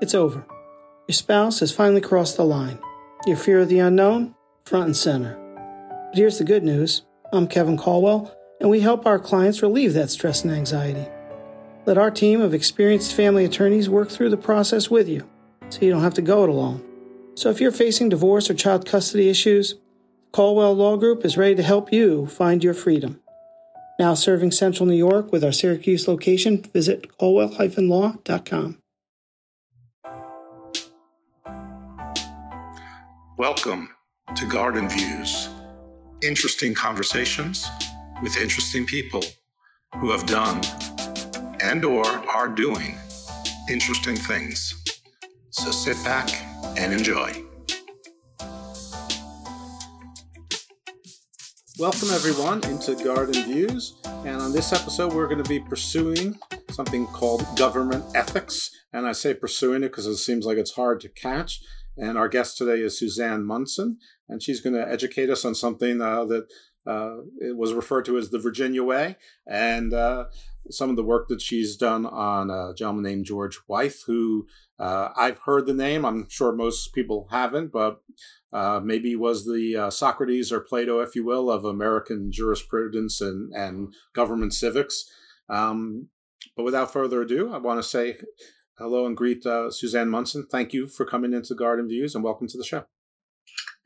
It's over. Your spouse has finally crossed the line. Your fear of the unknown? Front and center. But here's the good news I'm Kevin Caldwell, and we help our clients relieve that stress and anxiety. Let our team of experienced family attorneys work through the process with you so you don't have to go it alone. So if you're facing divorce or child custody issues, Caldwell Law Group is ready to help you find your freedom. Now serving Central New York with our Syracuse location, visit caldwell-law.com. Welcome to Garden Views. Interesting conversations with interesting people who have done and or are doing interesting things. So sit back and enjoy. Welcome everyone into Garden Views. And on this episode, we're going to be pursuing something called government ethics. And I say pursuing it because it seems like it's hard to catch. And our guest today is Suzanne Munson, and she's going to educate us on something uh, that uh, it was referred to as the Virginia Way, and uh, some of the work that she's done on a gentleman named George Wythe, who uh, I've heard the name. I'm sure most people haven't, but uh, maybe was the uh, Socrates or Plato, if you will, of American jurisprudence and, and government civics. Um, but without further ado, I want to say hello and greet uh, Suzanne Munson. Thank you for coming into Garden Views and welcome to the show.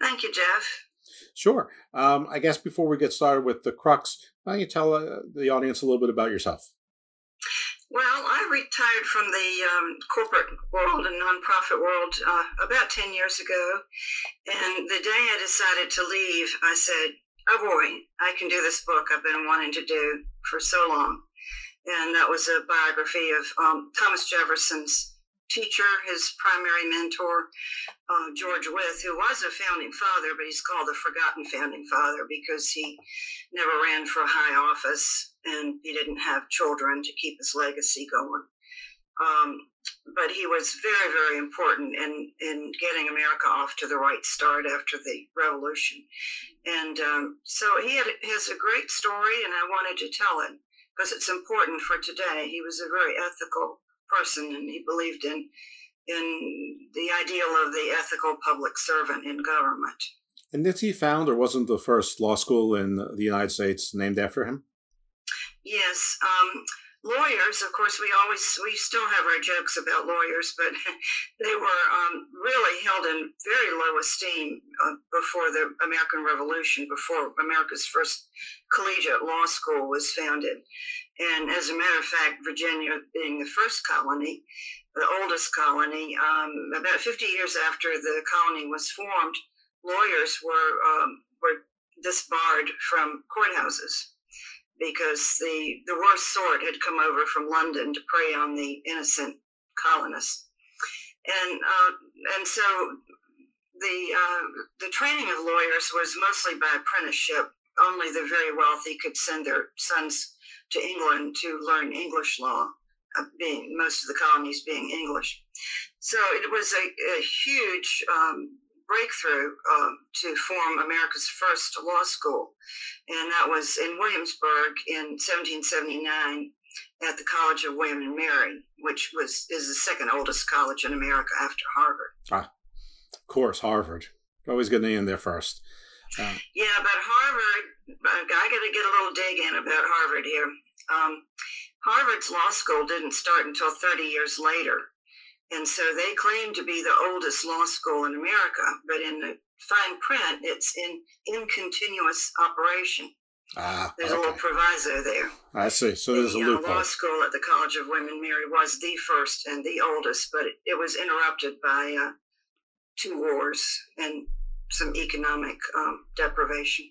Thank you, Jeff. Sure. Um, I guess before we get started with the crux, why don't you tell uh, the audience a little bit about yourself? Well, I retired from the um, corporate world and nonprofit world uh, about 10 years ago. And the day I decided to leave, I said, Oh boy, I can do this book I've been wanting to do for so long and that was a biography of um, Thomas Jefferson's teacher, his primary mentor, uh, George Wythe, who was a founding father, but he's called the forgotten founding father because he never ran for a high office and he didn't have children to keep his legacy going. Um, but he was very, very important in, in getting America off to the right start after the revolution. And um, so he had, has a great story, and I wanted to tell it because it's important for today. He was a very ethical person and he believed in in the ideal of the ethical public servant in government. And did he found or wasn't the first law school in the United States named after him? Yes. Um, lawyers, of course, we always, we still have our jokes about lawyers, but they were um, really held in very low esteem uh, before the American Revolution, before America's first collegiate law school was founded. And as a matter of fact, Virginia being the first colony, the oldest colony, um, about 50 years after the colony was formed, lawyers were, um, were disbarred from courthouses because the, the worst sort had come over from London to prey on the innocent colonists. And, uh, and so the, uh, the training of lawyers was mostly by apprenticeship only the very wealthy could send their sons to England to learn English law, uh, being most of the colonies being English. So it was a, a huge um, breakthrough uh, to form America's first law school, and that was in Williamsburg in 1779 at the College of William and Mary, which was is the second oldest college in America after Harvard. Ah, of course, Harvard. Always getting in there first. Uh, yeah, but Harvard, I got to get a little dig in about Harvard here. Um, Harvard's law school didn't start until 30 years later. And so they claim to be the oldest law school in America, but in the fine print, it's in, in continuous operation. Ah, there's okay. a little proviso there. I see. So there's the, a loophole. Uh, law school at the College of and Mary was the first and the oldest, but it, it was interrupted by uh, two wars and some economic um, deprivation.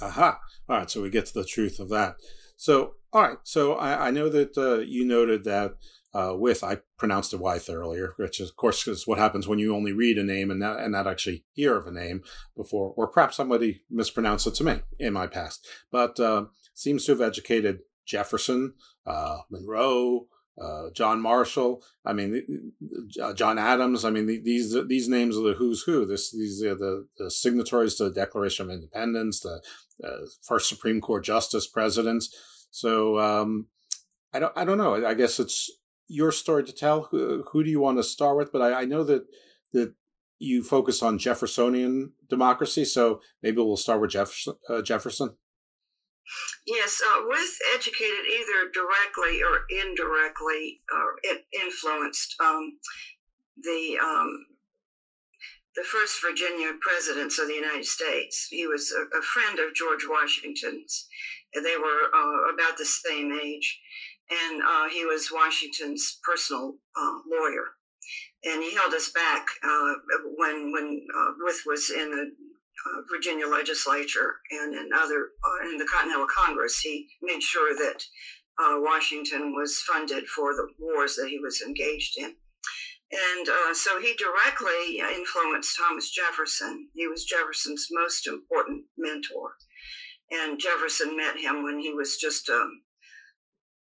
Aha. All right. So we get to the truth of that. So, all right. So I, I know that uh, you noted that uh, with I pronounced it Wythe earlier, which is, of course is what happens when you only read a name and not, and not actually hear of a name before, or perhaps somebody mispronounced it to me in my past. But uh, seems to have educated Jefferson, uh, Monroe, uh, John Marshall. I mean, uh, John Adams. I mean, these these names are the who's who. This these are the, the signatories to the Declaration of Independence, the uh, first Supreme Court justice, presidents. So um, I don't I don't know. I guess it's your story to tell. Who, who do you want to start Wythe? But I, I know that that you focus on Jeffersonian democracy, so maybe we'll start with Jefferson. Uh, Jefferson. Yes, uh, with educated either directly or indirectly or influenced um, the um, the first Virginia presidents of the United States. He was a, a friend of George Washington's. And they were uh, about the same age, and uh, he was Washington's personal uh, lawyer. And he held us back uh, when when uh, Wythe was in the uh, Virginia legislature and in other in the Continental Congress. He made sure that Washington was funded for the wars that he was engaged in. And uh, so he directly influenced Thomas Jefferson. He was Jefferson's most important mentor. And Jefferson met him when he was just um,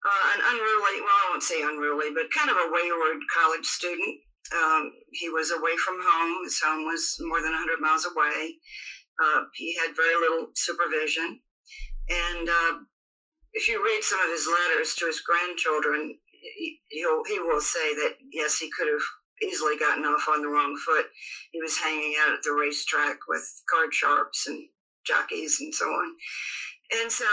uh, an unruly, well, I won't say unruly, but kind of a wayward college student. Um, he was away from home. His home was more than 100 miles away. Uh, he had very little supervision. And uh, if you read some of his letters to his grandchildren, he, he'll, he will say that yes, he could have easily gotten off on the wrong foot. He was hanging out at the racetrack with card sharps and jockeys and so on. And so,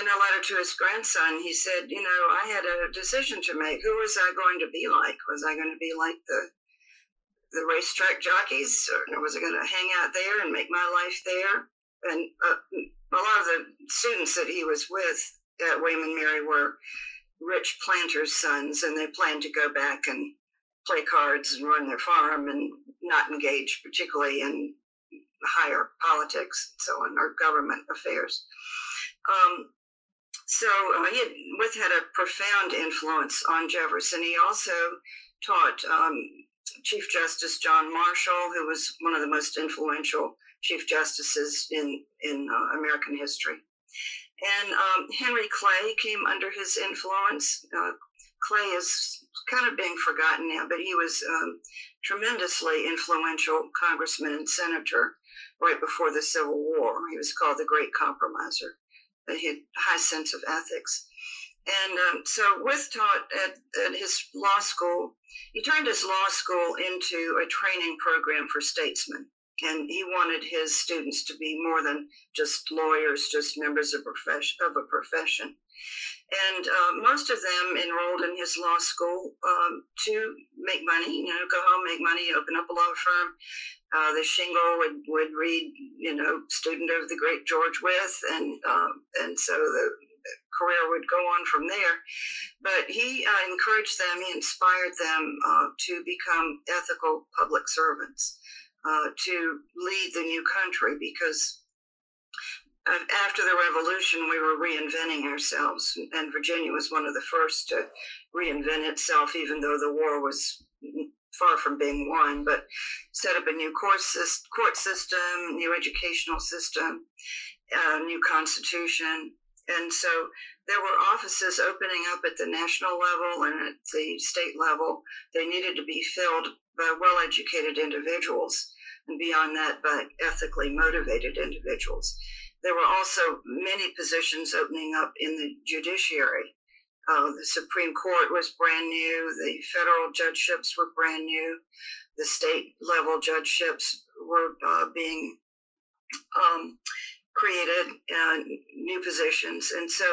in a letter to his grandson, he said, "You know, I had a decision to make. Who was I going to be like? Was I going to be like the the racetrack jockeys, or was I going to hang out there and make my life there?" And uh, a lot of the students that he was with at William and Mary were rich planters' sons, and they planned to go back and play cards and run their farm and not engage particularly in higher politics and so on, or government affairs. Um, so uh, he had, Wythe had a profound influence on Jefferson. He also taught um, Chief Justice John Marshall, who was one of the most influential Chief Justices in, in uh, American history. And um, Henry Clay came under his influence. Uh, Clay is kind of being forgotten now, but he was um, tremendously influential congressman and senator right before the Civil War. He was called the Great Compromiser. A high sense of ethics. And um, so, Wythe taught at, at his law school, he turned his law school into a training program for statesmen and he wanted his students to be more than just lawyers, just members of, profession, of a profession. And uh, most of them enrolled in his law school um, to make money, you know, go home, make money, open up a law firm. Uh, the shingle would, would read, you know, student of the great George Wythe, and um, and so the career would go on from there. But he uh, encouraged them, he inspired them uh, to become ethical public servants uh, to lead the new country because after the revolution, we were reinventing ourselves, and Virginia was one of the first to reinvent itself, even though the war was far from being won. But set up a new court, system, new educational system, uh, new constitution, and so there were offices opening up at the national level and at the state level. They needed to be filled by well educated individuals, and beyond that, by ethically motivated individuals. There were also many positions opening up in the judiciary. Uh, the Supreme Court was brand new, the federal judgeships were brand new, the state level judgeships were uh, being um, created uh, new positions. And so,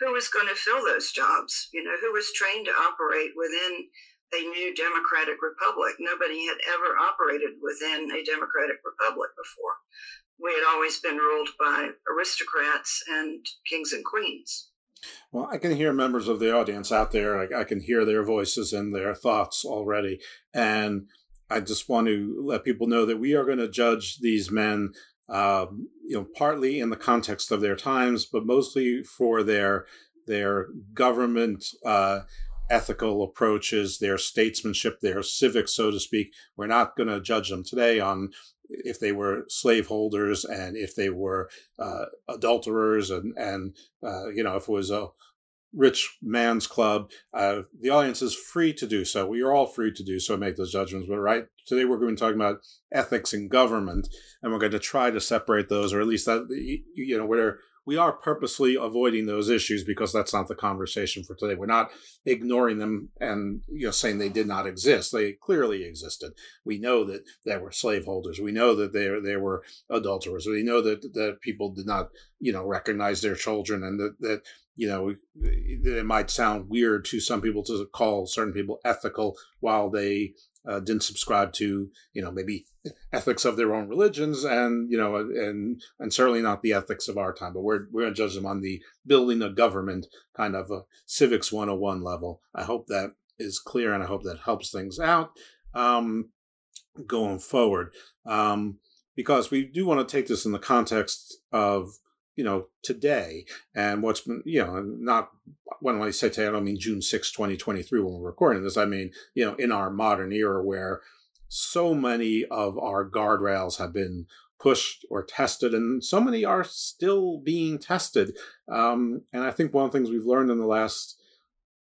who was going to fill those jobs? You know, who was trained to operate within a new democratic republic. Nobody had ever operated within a democratic republic before. We had always been ruled by aristocrats and kings and queens. Well, I can hear members of the audience out there. I, I can hear their voices and their thoughts already. And I just want to let people know that we are going to judge these men, um, you know, partly in the context of their times, but mostly for their their government uh, ethical approaches, their statesmanship, their civics, so to speak. We're not going to judge them today on if they were slaveholders and if they were uh, adulterers and and uh, you know if it was a rich man's club. Uh, the audience is free to do so. We are all free to do so, make those judgments. But right today, we're going to be talking about ethics in government, and we're going to try to separate those, or at least that you know where we are purposely avoiding those issues because that's not the conversation for today. We're not ignoring them and you know saying they did not exist. They clearly existed. We know that there were slaveholders. We know that there there were adulterers. We know that that people did not you know recognize their children and that that you know it might sound weird to some people to call certain people ethical while they uh, didn't subscribe to you know maybe ethics of their own religions and you know and and certainly not the ethics of our time but we're we're going to judge them on the building a government kind of a civics 101 level. I hope that is clear and i hope that helps things out um, going forward. Um, because we do want to take this in the context of you know today. And what's been you know not when I say today I don't mean June 6 2023 when we're recording this. I mean you know in our modern era where so many of our guardrails have been pushed or tested and so many are still being tested. Um, and I think one of the things we've learned in the last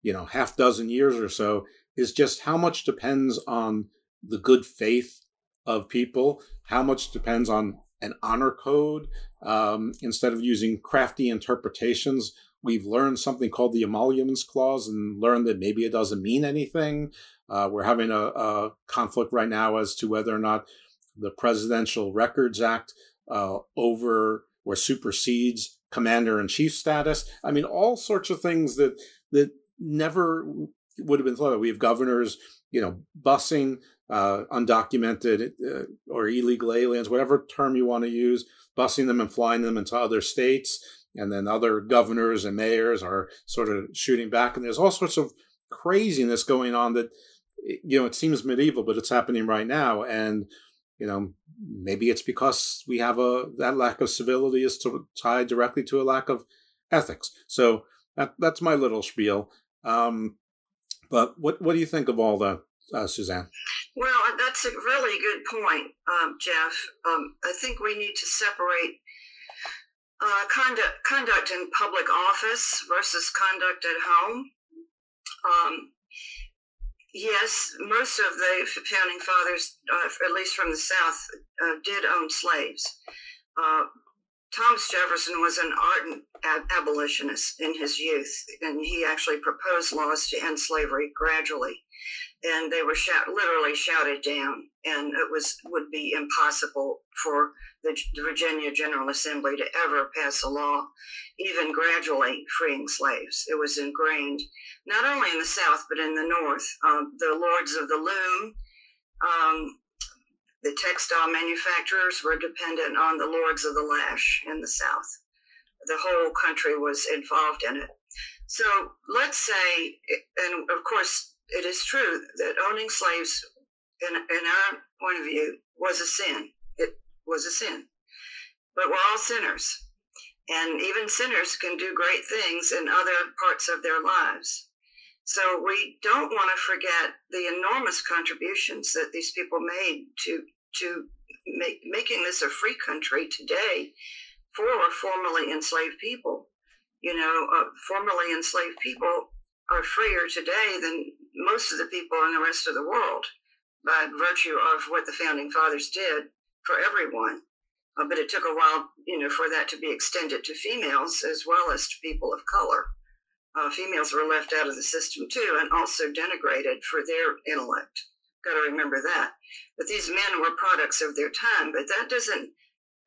you know half dozen years or so is just how much depends on the good faith of people how much depends on an honor code um, instead of using crafty interpretations. We've learned something called the emoluments clause and learned that maybe it doesn't mean anything. Uh, we're having a, a, conflict right now as to whether or not the Presidential Records Act uh, over or supersedes commander in chief status. I mean, all sorts of things that that never would have been thought of. We have governors, you know, busing uh, undocumented uh, or illegal aliens, whatever term you want to use, busing them and flying them into other states. And then other governors and mayors are sort of shooting back. And there's all sorts of craziness going on that, you know, it seems medieval, but it's happening right now. And, you know, maybe it's because we have a, that lack of civility is to, tied directly to a lack of ethics. So that, that's my little spiel. Um, but what, what do you think of all that, uh, Suzanne? Well, uh, that's a really good point, um, Jeff. Um, I think we need to separate uh, conduct conduct in public office versus conduct at home. Um, yes, most of the founding fathers, uh, at least from the South, uh, did own slaves. Thomas Jefferson was an ardent ab- abolitionist in his youth, and he actually proposed laws to end slavery gradually and they were shout, literally shouted down, and it was would be impossible for the, the, Virginia General Assembly to ever pass a law, even gradually freeing slaves. It was ingrained not only in the South but in the North. Um, the lords of the loom, um, the textile manufacturers were dependent on the lords of the lash in the South. The whole country was involved in it. So let's say, and of course, it is true that owning slaves, in, in our point of view, was a sin. It was a sin. But we're all sinners. And even sinners can do great things in other parts of their lives. So we don't want to forget the enormous contributions that these people made to to make, making this a free country today for formerly enslaved people. You know, uh, formerly enslaved people are freer today than most of the people in the rest of the world by virtue of what the founding fathers did for everyone. Uh, but it took a while, you know, for that to be extended to females as well as to people of color. Uh, females were left out of the system too, and also denigrated for their intellect. Got to remember that. But these men were products of their time. But that doesn't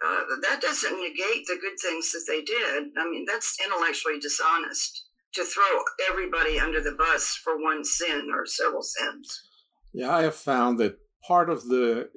uh, that doesn't negate the good things that they did. I mean, that's intellectually dishonest to throw everybody under the bus for one sin or several sins. Yeah, I have found that part of the,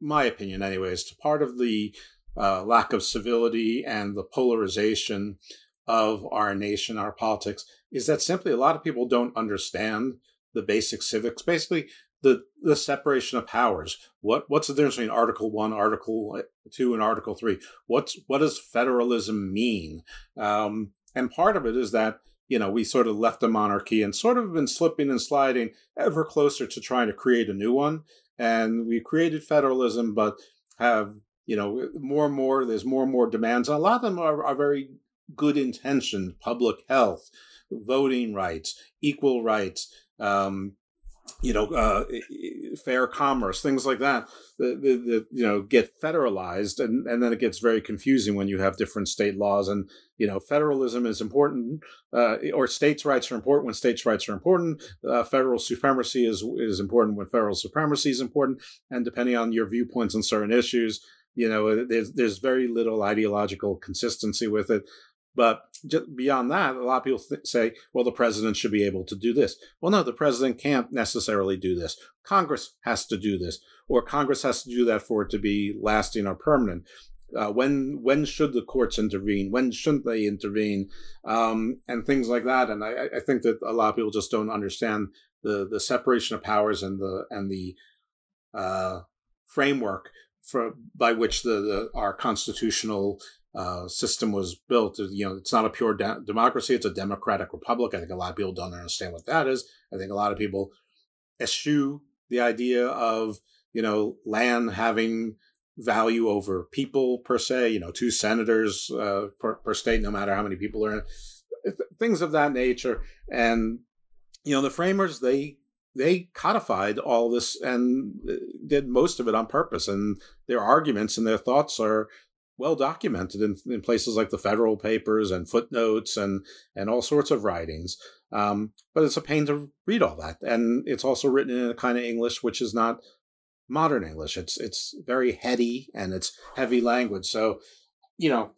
my opinion, anyways, part of the uh, lack of civility and the polarization of our nation, our politics, is that simply a lot of people don't understand the basic civics. Basically, the the separation of powers. What what's the difference between Article One, Article Two, and Article Three? What's what does federalism mean? Um, and part of it is that you know, we sort of left the monarchy and sort of been slipping and sliding ever closer to trying to create a new one. And we created federalism, but have, you know, more and more, there's more and more demands. And a lot of them are, are very good intentioned public health, voting rights, equal rights, um, you know, uh, fair commerce, things like that, the, the, you know, get federalized, and, and then it gets very confusing when you have different state laws. And you know, federalism is important, uh, or states' rights are important when states' rights are important. Uh, federal supremacy is is important when federal supremacy is important. And depending on your viewpoints on certain issues, you know, there's there's very little ideological consistency with it. But just beyond that, a lot of people th- say, well, the president should be able to do this. Well, no, the president can't necessarily do this. Congress has to do this, or Congress has to do that for it to be lasting or permanent. Uh, when when should the courts intervene? When shouldn't they intervene? Um, and things like that. And I, I think that a lot of people just don't understand the the separation of powers and the and the uh, framework for by which the, the our constitutional uh, system was built. You know, it's not a pure de- democracy; it's a democratic republic. I think a lot of people don't understand what that is. I think a lot of people eschew the idea of you know land having value over people per se. You know, two senators uh, per, per state, no matter how many people are in things of that nature. And you know, the framers they they codified all this and uh, did most of it on purpose and their arguments and their thoughts are well documented in, in places like the federal papers and footnotes and and all sorts of writings. Um, but it's a pain to read all that, and it's also written in a kind of English which is not modern English. It's it's very heady and it's heavy language. So, you know,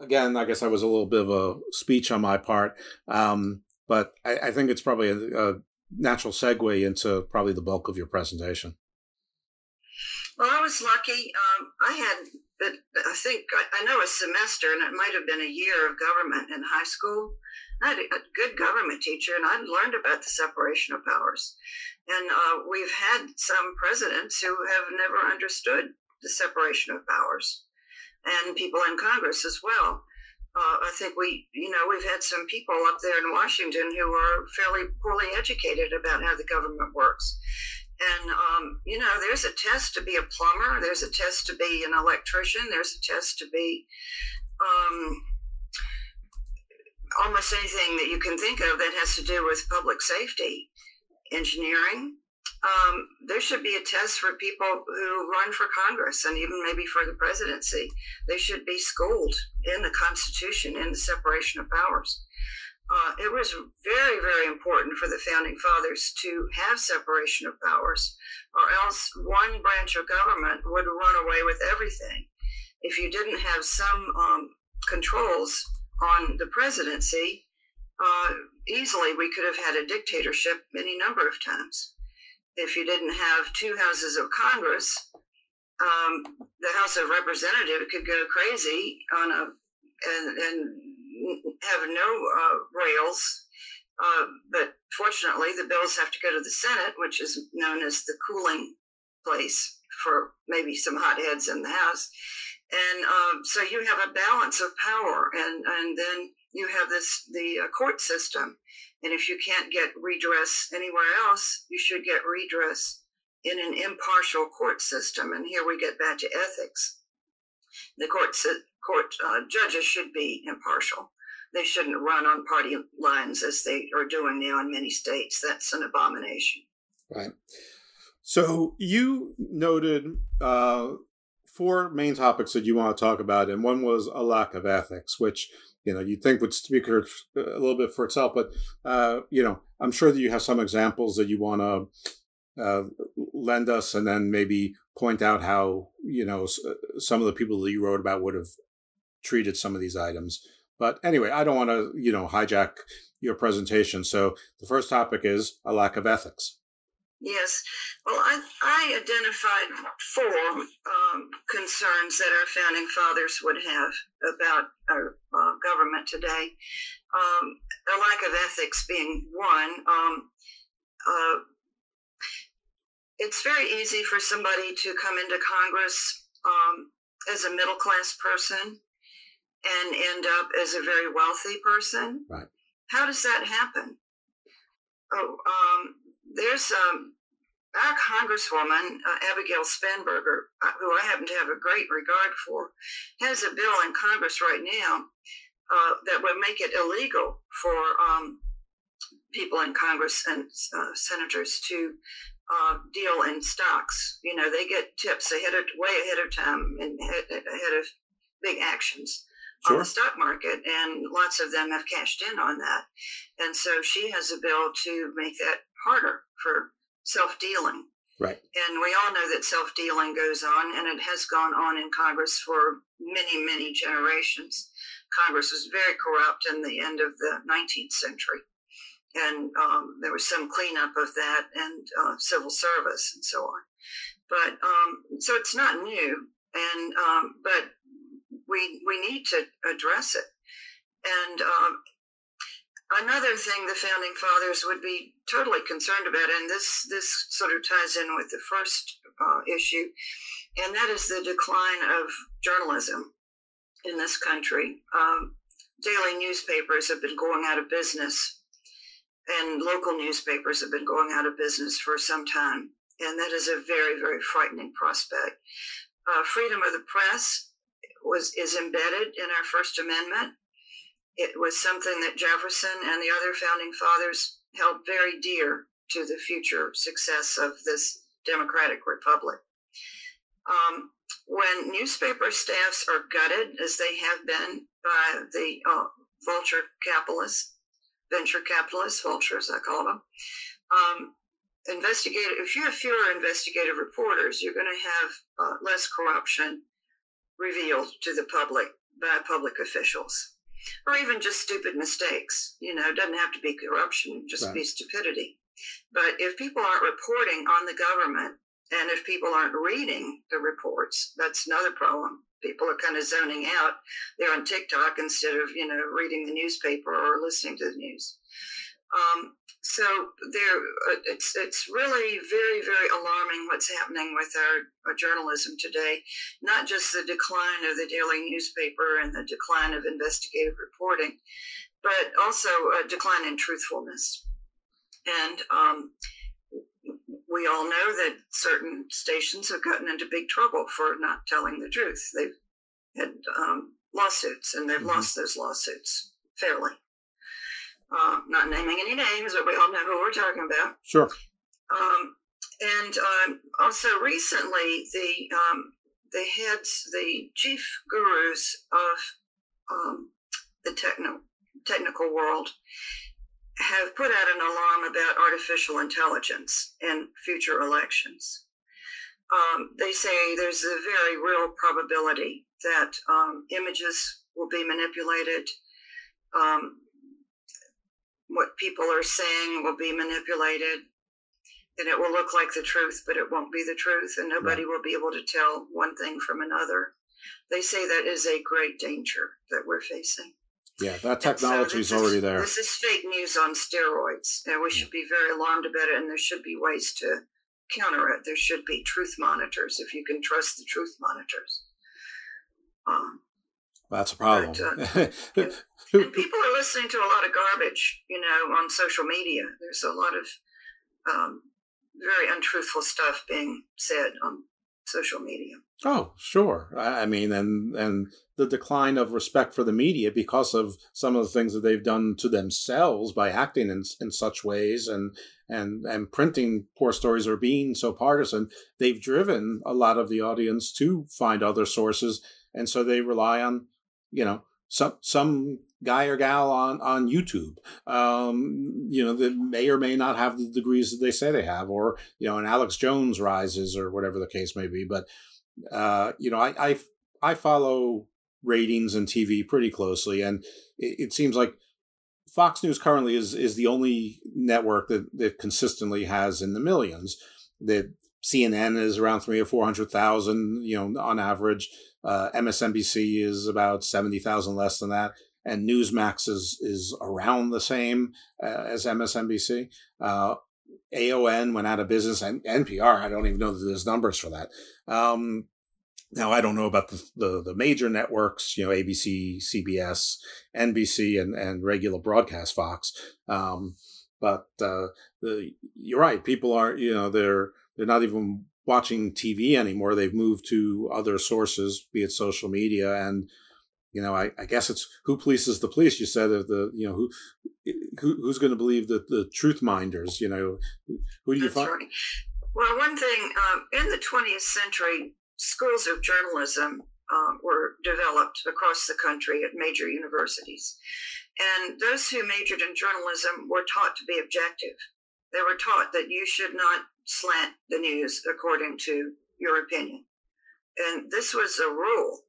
again, I guess I was a little bit of a speech on my part, um, but I, I, think it's probably a, a natural segue into probably the bulk of your presentation. Well, I was lucky. Um, I had but I think I know a semester, and it might have been a year of government in high school. I had a good government teacher, and I'd learned about the separation of powers. And uh, we've had some presidents who have never understood the separation of powers, and people in Congress as well. Uh, I think we, you know, we've had some people up there in Washington who are fairly poorly educated about how the government works. And, um, you know, there's a test to be a plumber, there's a test to be an electrician, there's a test to be um, almost anything that you can think of that has to do with public safety, engineering. Um, there should be a test for people who run for Congress and even maybe for the presidency. They should be schooled in the Constitution, in the separation of powers uh, it was very, very important for the founding fathers to have separation of powers, or else one branch of government would run away with everything. If you didn't have some um, controls on the presidency, uh, easily we could have had a dictatorship any number of times. If you didn't have two houses of Congress, um, the House of Representatives could go crazy on a and, and have no uh, rails. Uh, but fortunately, the bills have to go to the Senate, which is known as the cooling place for maybe some hotheads in the House. And um, so you have a balance of power, and, and then you have this the uh, court system. And if you can't get redress anywhere else, you should get redress in an impartial court system. And here we get back to ethics. The court court uh, judges should be impartial. They shouldn't run on party lines as they are doing now in many states. That's an abomination. Right. So you noted uh, four main topics that you want to talk about, and one was a lack of ethics, which you know you think would speak a little bit for itself. But uh, you know, I'm sure that you have some examples that you want to uh, lend us, and then maybe point out how you know some of the people that you wrote about would have treated some of these items. But anyway, I don't want to, you know, hijack your presentation. So the first topic is a lack of ethics. Yes. Well, I, I identified four um, concerns that our founding fathers would have about our uh, government today. Um, a lack of ethics being one. Um, uh, it's very easy for somebody to come into Congress um, as a middle class person and end up as a very wealthy person. Right. How does that happen? Oh, um, there's um, our Congresswoman, uh, Abigail Spanberger, uh, who I happen to have a great regard for, has a bill in Congress right now uh, that would make it illegal for um, people in Congress and uh, senators to uh, deal in stocks. You know, they get tips ahead of way ahead of time and ahead of big actions sure. on the stock market, and lots of them have cashed in on that. And so she has a bill to make that harder for self dealing. Right. And we all know that self dealing goes on, and it has gone on in Congress for many, many generations. Congress was very corrupt in the end of the 19th century. And um, there was some cleanup of that and uh, civil service and so on. But um, so it's not new. And um, but we we need to address it. And um, another thing the founding fathers would be totally concerned about, and this this sort of ties in with the first uh, issue, and that is the decline of journalism in this country. Um, daily newspapers have been going out of business, and local newspapers have been going out of business for some time, and that is a very very frightening prospect. Uh, freedom of the press was is embedded in our First Amendment. It was something that Jefferson and the other founding fathers held very dear to the future success of this democratic republic. Um, when newspaper staffs are gutted, as they have been by the uh, vulture capitalists, venture capitalists, vultures, I call them, um, investigative. If you have fewer investigative reporters, you're going to have uh, less corruption revealed to the public by public officials or even just stupid mistakes. You know, it doesn't have to be corruption, just right. be stupidity. But if people aren't reporting on the government and if people aren't reading the reports, that's another problem. People are kind of zoning out. They're on TikTok instead of, you know, reading the newspaper or listening to the news. Um, so there, uh, it's it's really very very alarming what's happening with our, our, journalism today. Not just the decline of the daily newspaper and the decline of investigative reporting, but also a decline in truthfulness. And um, we all know that certain stations have gotten into big trouble for not telling the truth. They've had um, lawsuits, and they've mm-hmm. lost those lawsuits fairly. Uh, not naming any names, but we all know who we're talking about. Sure. Um, and um, also recently, the um, the heads, the chief gurus of um, the techno technical world, have put out an alarm about artificial intelligence and future elections. Um, they say there's a very real probability that um, images will be manipulated. Um, what people are saying will be manipulated and it will look like the truth, but it won't be the truth, and nobody right. will be able to tell one thing from another. They say that is a great danger that we're facing. Yeah, that technology so is already there. This is fake news on steroids, and we should be very alarmed about it. And there should be ways to counter it. There should be truth monitors if you can trust the truth monitors. Um, that's a problem. But, uh, and, people are listening to a lot of garbage, you know, on social media. There's a lot of um, very untruthful stuff being said on social media. Oh, sure. I mean, and and the decline of respect for the media because of some of the things that they've done to themselves by acting in in such ways and and and printing poor stories or being so partisan, they've driven a lot of the audience to find other sources, and so they rely on you know some some guy or gal on on YouTube, um, you know, that may or may not have the degrees that they say they have, or you know, an Alex Jones rises or whatever the case may be. But uh, you know, I, I I follow ratings and TV pretty closely, and it, it seems like Fox News currently is is the only network that that consistently has in the millions. That CNN is around three or four hundred thousand, you know, on average. Uh, MSNBC is about seventy thousand less than that, and Newsmax is is around the same uh, as MSNBC. Uh, AON went out of business, and NPR. I don't even know that there's numbers for that. Um, now I don't know about the, the, the major networks, you know, ABC, CBS, NBC, and and regular broadcast Fox. Um, but uh, the, you're right. People are, you know, they're they're not even watching TV anymore. They've moved to other sources, be it social media, and you know, I, I guess it's who polices the police. You said that the you know who, who who's going to believe the the truth minders. You know, who do you find? Right. Well, one thing um, in the 20th century, schools of journalism uh, were developed across the country at major universities, and those who majored in journalism were taught to be objective. They were taught that you should not slant the news according to your opinion, and this was a rule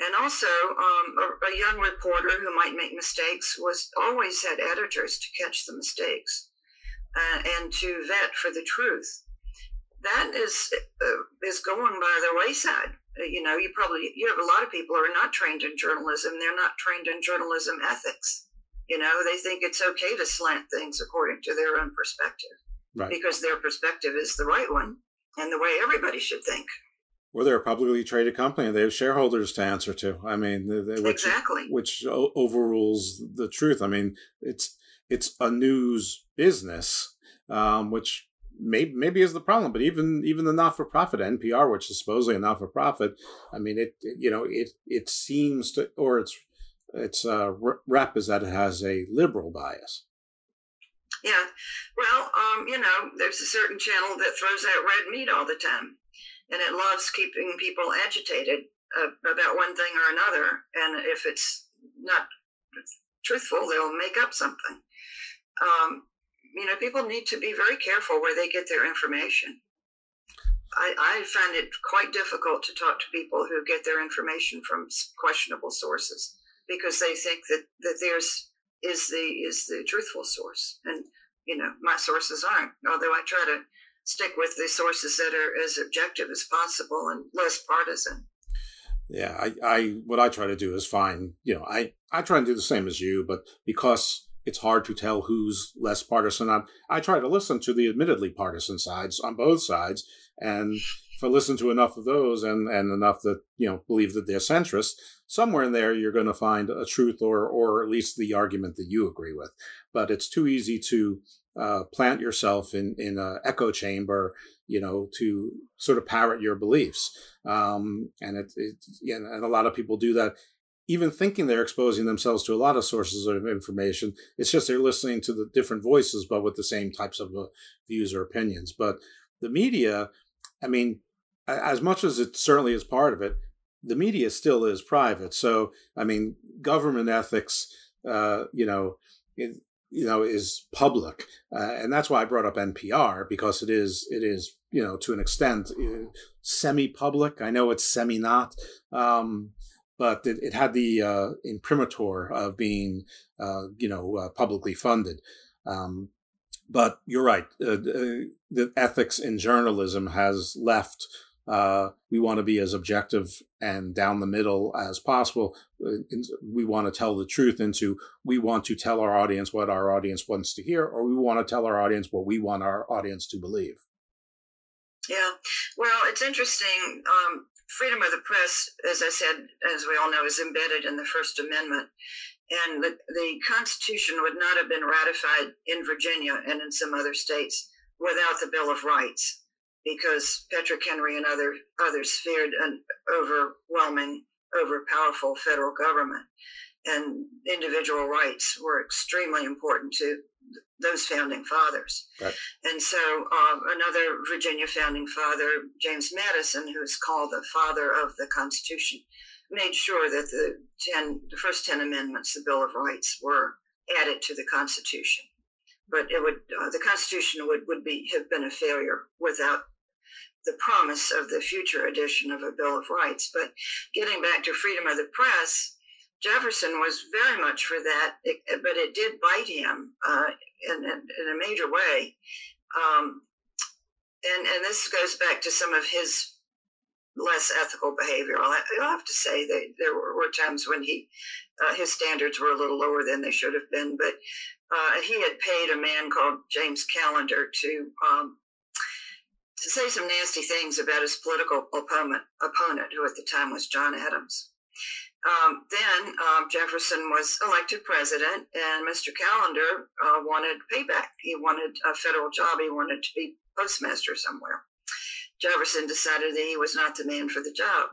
and also, um, a, a, young reporter who might make mistakes was always had editors to catch the mistakes uh, and to vet for the truth. That is uh, is going by the wayside. Uh, you know, you probably you have a lot of people who are not trained in journalism. They're not trained in journalism ethics. You know, they think it's okay to slant things according to their own perspective right. because their perspective is the right one and the way everybody should think Well, they're a publicly traded company and they have shareholders to answer to. I mean, they, which, exactly, which overrules the truth. I mean, it's it's a news business, um, which maybe maybe is the problem. But even even the not for profit NPR, which is supposedly a not for profit, I mean, it, it, you know it it seems to or its its uh, rep is that it has a liberal bias. Yeah, well, um, you know, there's a certain channel that throws out red meat all the time and it loves keeping people agitated uh, about one thing or another. And if it's not truthful, they'll make up something. Um, you know, people need to be very careful where they get their information. I, I find it quite difficult to talk to people who get their information from questionable sources because they think that, that theirs is the is the truthful source, and you know my sources aren't. Although I try to stick with the sources that are as objective as possible and less partisan. Yeah, I, I what I try to do is find, you know, I, I try and do the same as you, but because it's hard to tell who's less partisan, I, I try to listen to the admittedly partisan sides on both sides. And if I listen to enough of those and, and enough that, you know, believe that they're centrist, somewhere in there you're going to find a truth or, or at least the argument that you agree with. But it's too easy to uh, plant yourself in in an echo chamber, you know, to sort of parrot your beliefs. Um, and it, it and a lot of people do that, even thinking they're exposing themselves to a lot of sources of information. It's just they're listening to the different voices, but with the same types of uh, views or opinions. But the media, I mean, as much as it certainly is part of it, the media still is private. So, I mean, government ethics, uh, you know, it, you know is public. Uh, and that's why i brought up npr because it is it is you know to an extent uh, semi public i know it's semi not um, but it, it, had the uh, imprimatur of being uh, you know uh, publicly funded. Um, but you're right. The ethics in journalism has left uh, we want to be as objective and down the middle as possible. Uh, we want to tell the truth into we want to tell our audience what our audience wants to hear, or we want to tell our audience what we want our audience to believe. Yeah, well, it's interesting. Um, freedom of the press, as I said, as we all know, is embedded in the First Amendment. And the, the Constitution would not have been ratified in Virginia and in some other states without the Bill of Rights because Patrick Henry and other others feared an overwhelming, overpowerful federal government, and individual rights were extremely important to those founding fathers. Right. And so, uh, another Virginia founding father, James Madison, who is called the father of the Constitution, made sure that the ten, the first ten amendments, the Bill of Rights, were added to the Constitution but it would uh, the Constitution would would be have been a failure without the promise of the future edition of a Bill of Rights. But getting back to freedom of the press, Jefferson was very much for that, but it did bite him uh, in, in, in, a major way. Um, and, and this goes back to some of his less ethical behavior. I'll, I'll have to say that there were, were times when he uh, his standards were a little lower than they should have been, but uh, he had paid a man called James Callender to um, to say some nasty things about his political opponent, opponent who at the time was John Adams. Um, then um, Jefferson was elected president, and Mr. Callender uh, wanted payback. He wanted a federal job. He wanted to be postmaster somewhere. Jefferson decided that he was not the man for the job.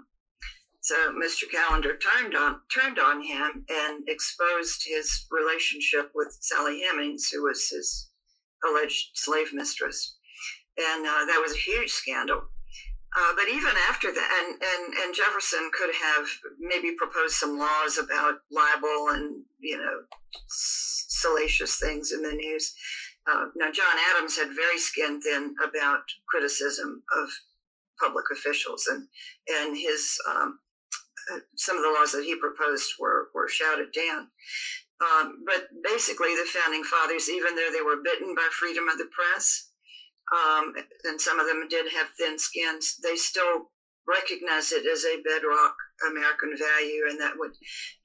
So Mr. Callender turned on turned on him and exposed his relationship with Sally Hemings, who was his alleged slave mistress, and uh, that was a huge scandal. Uh, but even after that, and, and, and Jefferson could have maybe proposed some laws about libel and, you know, salacious things in the news. Uh, now, John Adams had very skin thin about criticism of public officials, and, and his um, some of the laws that he proposed were, were shouted down. Um, but basically, the founding fathers, even though they were bitten by freedom of the press, um, and some of them did have thin skins, they still recognize it as a bedrock American value, and that would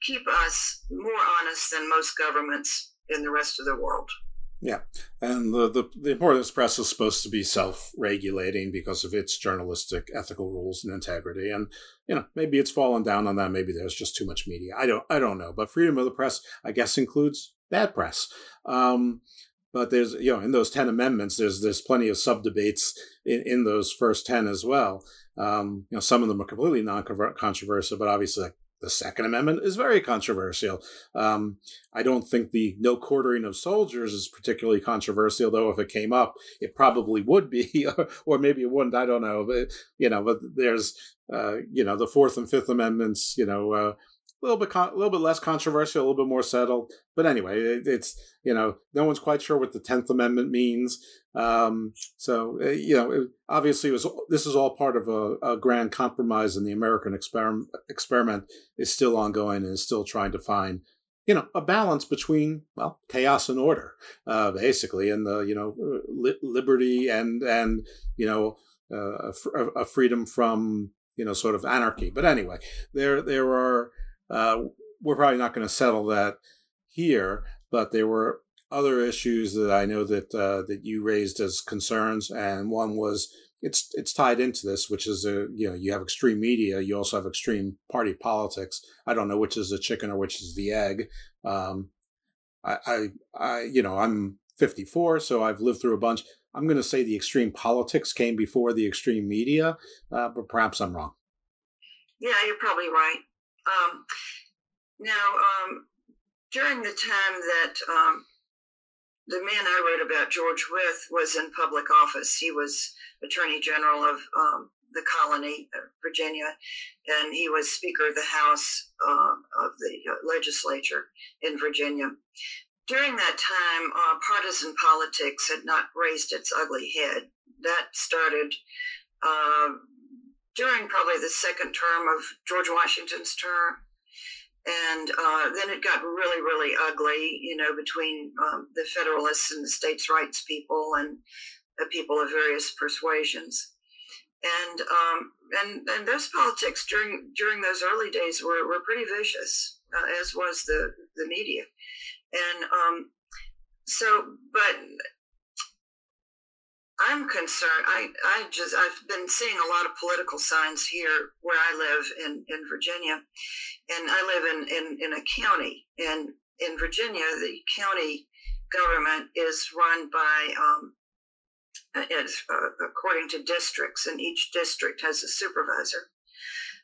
keep us more honest than most governments in the rest of the world. Yeah, and the, the, the press is supposed to be self-regulating because of its journalistic ethical rules and integrity. And you know, maybe it's fallen down on that. Maybe there's just too much media. I don't I don't know. But freedom of the press, I guess, includes bad press. Um, but there's you know in those 10 amendments there's there's plenty of sub debates in, in those first 10 as well. Um, you know some of them are completely non-controversial but obviously like the second amendment is very controversial. Um, i don't think the no quartering of soldiers is particularly controversial though if it came up it probably would be or, maybe it wouldn't i don't know but you know but there's uh, you know the fourth and fifth amendments you know uh, a little bit con- a little bit less controversial, a little bit more settled. But anyway, it, it's you know no one's quite sure what the Tenth Amendment means. Um, so uh, you know, it, obviously, it was this is all part of a, a grand compromise, and the American experiment experiment is still ongoing and is still trying to find you know a balance between well chaos and order, uh, basically, and the you know li- liberty and and you know uh, a, a freedom from you know sort of anarchy. But anyway, there there are uh, we're probably not going to settle that here, but there were other issues that I know that uh, that you raised as concerns, and one was it's it's tied into this, which is a you know you have extreme media, you also have extreme party politics. I don't know which is the chicken or which is the egg. Um, I, I, I you know I'm 54, so I've lived through a bunch. I'm going to say the extreme politics came before the extreme media, uh, but perhaps I'm wrong. Yeah, you're probably right. Um, now, um, during the time that um, the man I wrote about, George Wythe, was in public office, he was Attorney General of um, the colony, uh, Virginia, and he was Speaker of the House uh, of the uh, legislature in Virginia. During that time, uh, partisan politics had not raised its ugly head. That started uh, during probably the second term of George Washington's term. And uh, then it got really, really ugly, you know, between um, the Federalists and the states' rights people and the people of various persuasions. And um, and and those politics during during those early days were, were pretty vicious, uh, as was the the media. And um, so, but I'm concerned. I, I just I've been seeing a lot of political signs here where I live in, in Virginia, and I live in, in, in a county. And in Virginia, the county government is run by um, it's uh, according to districts, and each district has a supervisor.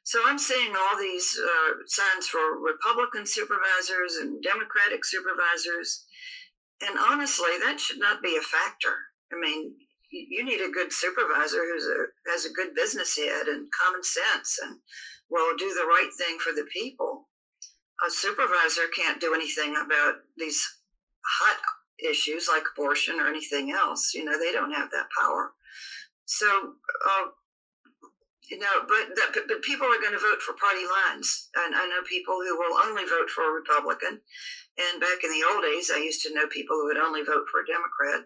So I'm seeing all these uh, signs for Republican supervisors and Democratic supervisors, and honestly, that should not be a factor. I mean, you need a good supervisor who's a has a good business head and common sense and will do the right thing for the people. A supervisor can't do anything about these hot issues like abortion or anything else. You know, they don't have that power. So, uh, you know, but, that, but people are going to vote for party lines, and I know people who will only vote for a Republican. And back in the old days, I used to know people who would only vote for a Democrat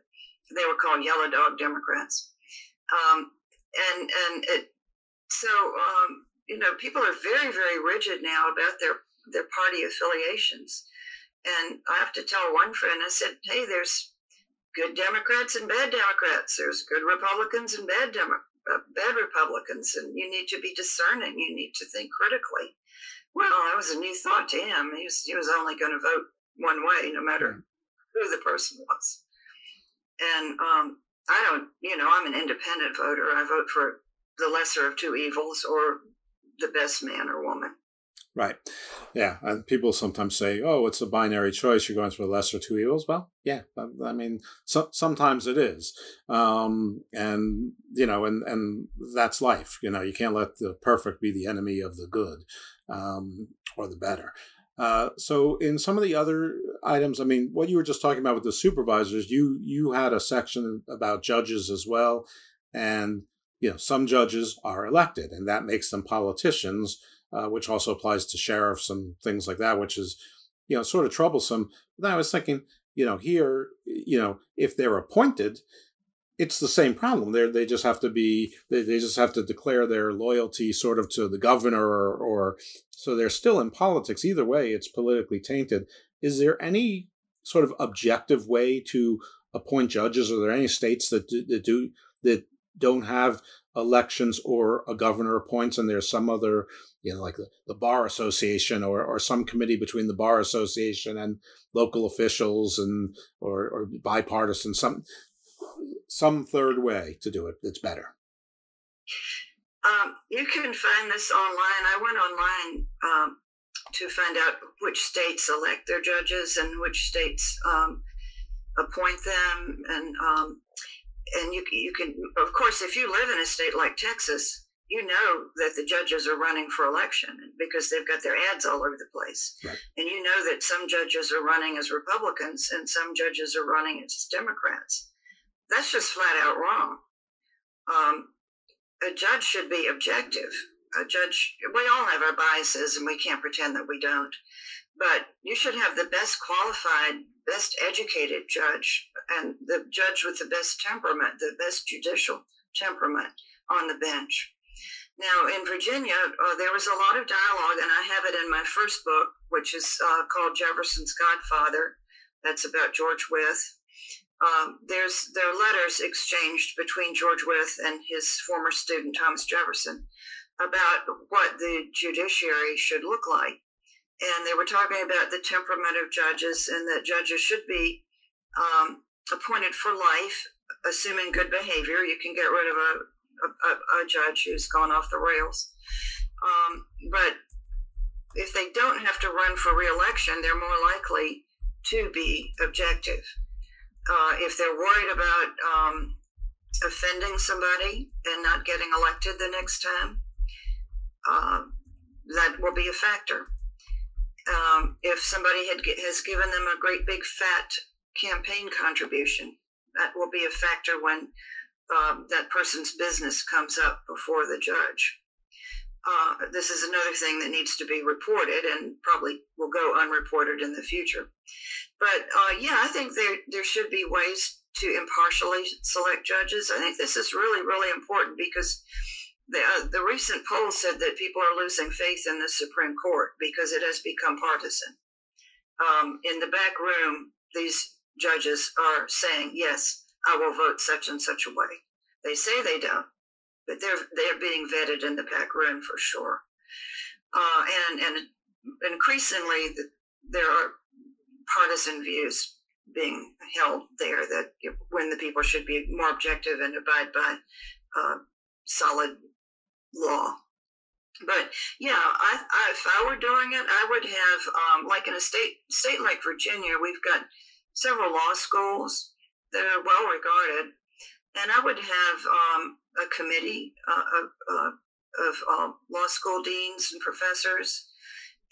they were called yellow dog Democrats. Um, and and it, so um, you know people are very very rigid now about their their party affiliations. And I have to tell one friend, I said, hey, there's good Democrats and bad Democrats. There's good Republicans and bad Demo- uh, bad Republicans, and you need to be discerning. You need to think critically. Well, that was a new thought to him. He was, he was only going to vote one way, no matter who the person was. And um, I don't, you know, I'm an independent voter. I vote for the lesser of two evils or the best man or woman. Right. Yeah. And people sometimes say, oh, it's a binary choice. You're going for the lesser two evils. Well, yeah. I mean, so, sometimes it is. Um, and, you know, and, and that's life. You know, you can't let the perfect be the enemy of the good um, or the better. Uh, so in some of the other items, I mean, what you were just talking about with the supervisors, you you had a section about judges as well, and you know some judges are elected, and that makes them politicians uh, which also applies to sheriffs and things like that, which is, you know, sort of troublesome. But I was thinking, you know, here, you know, if they're appointed, it's the same problem. They they just have to be they, they just have to declare their loyalty sort of to the governor or, or so they're still in politics. Either way, it's politically tainted. Is there any sort of objective way to appoint judges? Are there any states that do, that do that don't have elections or a governor appoints and there's some other you know like the, the bar association or, or some committee between the bar association and local officials and or, or bipartisan some some third way to do it that's better um, you can find this online i went online um, to find out which states elect their judges and which states um, appoint them and um, and you you can of course if you live in a state like Texas, you know that the judges are running for election because they've got their ads all over the place, right. and you know that some judges are running as Republicans and some judges are running as Democrats. That's just flat out wrong. Um, a judge should be objective. A judge, we all have our biases, and we can't pretend that we don't. But you should have the best qualified best educated judge and the judge with the best temperament, the best judicial temperament on the bench. Now, in Virginia, uh, there was a lot of dialogue, and I have it in my first book, which is uh, called Jefferson's Godfather. That's about George Wythe. Um, there's there are letters exchanged between George Wythe and his former student Thomas Jefferson about what the judiciary should look like and they were talking about the temperament of judges and that judges should be um, appointed for life, assuming good behavior. You can get rid of a, a, a judge who's gone off the rails. Um, but if they don't have to run for reelection, they're more likely to be objective. Uh, if they're worried about um, offending somebody and not getting elected the next time, uh, that will be a factor um, if somebody had has given them a great big fat campaign contribution, that will be a factor when um, that person's business comes up before the judge. Uh, this is another thing that needs to be reported and probably will go unreported in the future. But uh, yeah, I think there there should be ways to impartially select judges. I think this is really really important because the, uh, the recent poll said that people are losing faith in the Supreme Court because it has become partisan. Um, in the back room, these judges are saying, "Yes, I will vote such and such a way." They say they don't, but they're they're being vetted in the back room for sure. Uh, and and increasingly, the, there are partisan views being held there that when the people should be more objective and abide by uh, solid law. But yeah, I, I, if I were doing it, I would have um, like in a state state like Virginia, we've got several law schools that are well regarded, and I would have um, a committee uh, of, uh, of uh, law school deans and professors,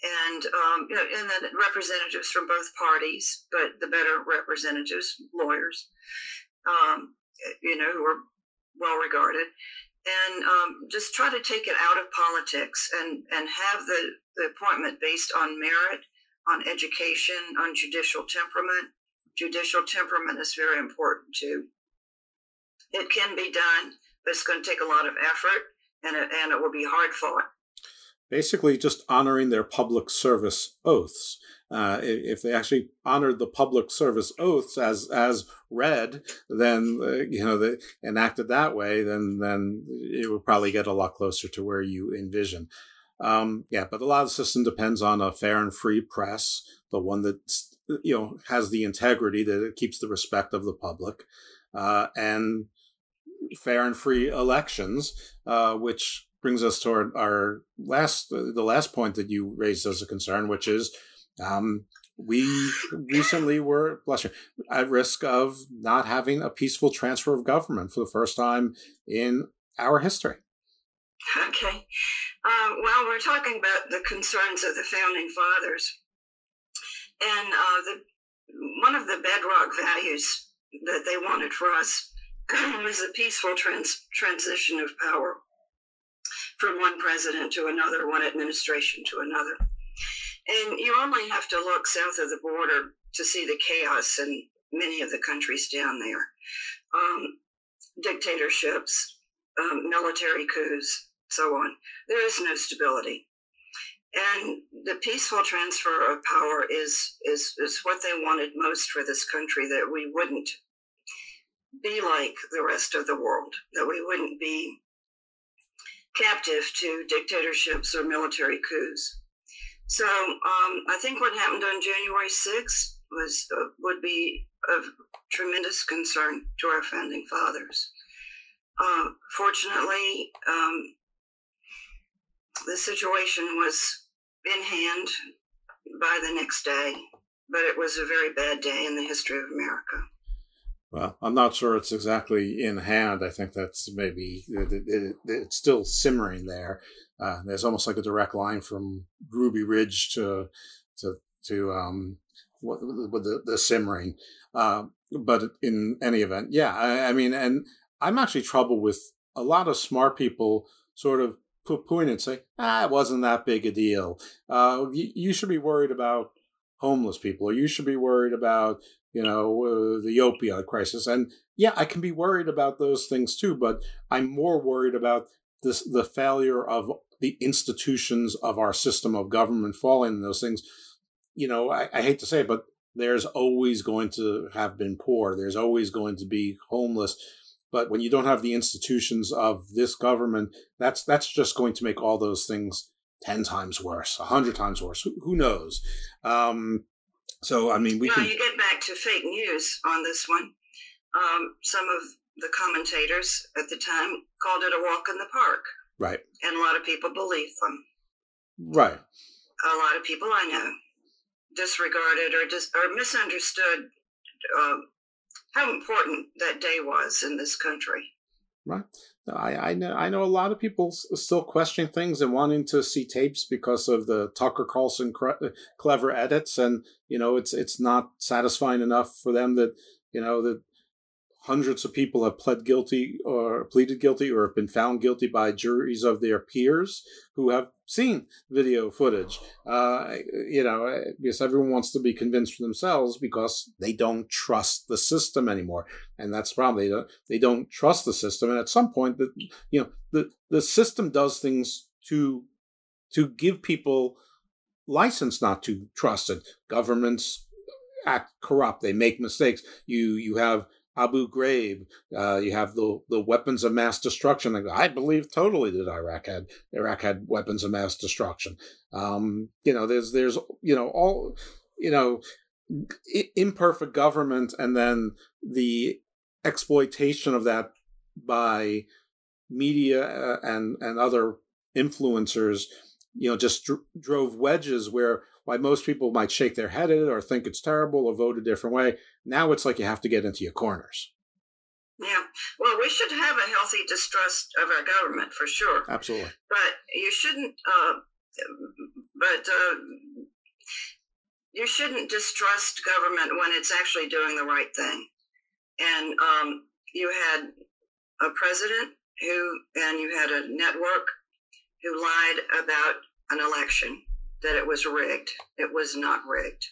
and um, you know, and then representatives from both parties, but the better representatives, lawyers, um, you know, who are well regarded, and um, just try to take it out of politics and, and have the, the appointment based on merit, on education, on judicial temperament. Judicial temperament is very important too. It can be done, but it's going to take a lot of effort and it, and it will be hard fought. Basically, just honoring their public service oaths uh, if they actually honored the public service oaths as as read, then uh, you know they enacted that way, then then it would probably get a lot closer to where you envision. Um, yeah, but a lot of the system depends on a fair and free press, the one that you know has the integrity that it keeps the respect of the public, uh, and fair and free elections, uh, which brings us toward our last the last point that you raised as a concern, which is um, we recently were bless you at risk of not having a peaceful transfer of government for the first time in our history. Okay. Um, well, we're talking about the concerns of the founding fathers, and uh, the one of the bedrock values that they wanted for us was a peaceful trans- transition of power from one president to another, one administration to another. And you only have to look south of the border to see the chaos in many of the countries down there. Um, dictatorships, um, military coups, so on. There is no stability. And the peaceful transfer of power is, is, is what they wanted most for this country that we wouldn't be like the rest of the world, that we wouldn't be captive to dictatorships or military coups. So um, I think what happened on January 6th was uh, would be of tremendous concern to our founding fathers. Uh, fortunately, um, the situation was in hand by the next day, but it was a very bad day in the history of America. Well, I'm not sure it's exactly in hand. I think that's maybe it, it, it's still simmering there. Uh, there's almost like a direct line from Ruby Ridge to to to um, what, what the, the simmering. Uh, but in any event, yeah, I, I, mean, and I'm actually troubled with a lot of smart people sort of point and say, ah, it wasn't that big a deal. Uh, you, you should be worried about homeless people, or you should be worried about you know, uh, the opioid crisis. And yeah, I can be worried about those things too, but I'm more worried about this the failure of the institutions of our system of government falling in those things. You know, I, I hate to say it, but there's always going to have been poor. There's always going to be homeless. But when you don't have the institutions of this government, that's that's just going to make all those things ten times worse, a hundred times worse. Who, who knows? Um, so, I mean, we now, can. you get back to fake news on this one. Um, some of the commentators at the time called it a walk in the park. Right. And a lot of people believe them. Right. A lot of people I know disregarded or dis- or misunderstood uh, how important that day was in this country. Right. I, I know I know a lot of people still questioning things and wanting to see tapes because of the Tucker Carlson clever edits, and you know it's it's not satisfying enough for them that you know that hundreds of people have pled guilty or pleaded guilty or have been found guilty by juries of their peers who have seen video footage. Uh, you know, because everyone wants to be convinced for themselves because they don't trust the system anymore, and that's probably they don't, they don't trust the system. And at some point, that you know, the the system does things to to give people license not to trust it. Governments act corrupt; they make mistakes. You you have Abu Ghraib. Uh, you have the the weapons of mass destruction. I believe totally that Iraq had Iraq had weapons of mass destruction. Um, you know, there's there's you know all you know imperfect government, and then the exploitation of that by media uh, and and other influencers. You know, just dr- drove wedges where why most people might shake their head at it or think it's terrible or vote a different way. Now it's like you have to get into your corners. Yeah. Well, we should have a healthy distrust of our government for sure. Absolutely. But you shouldn't. Uh, but uh, you shouldn't distrust government when it's actually doing the right thing. And um, you had a president who, and you had a network who lied about an election that it was rigged. It was not rigged.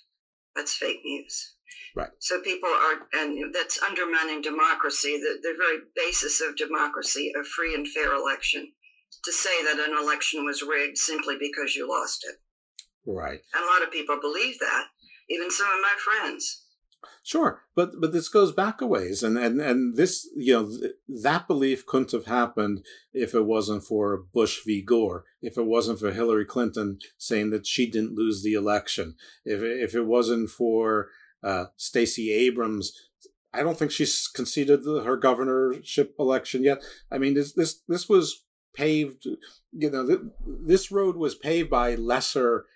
That's fake news. Right. So people are, and that's undermining democracy, the, the very basis of democracy, a free and fair election. To say that an election was rigged simply because you lost it. Right. And a lot of people believe that, even some of my friends. Sure, but but this goes back a ways, and and and this you know th- that belief couldn't have happened if it wasn't for Bush v. Gore, if it wasn't for Hillary Clinton saying that she didn't lose the election, if if it wasn't for uh, Stacey Abrams. I don't think she's conceded the, her governorship election yet. I mean, this this this was paved. You know, th- this road was paved by lesser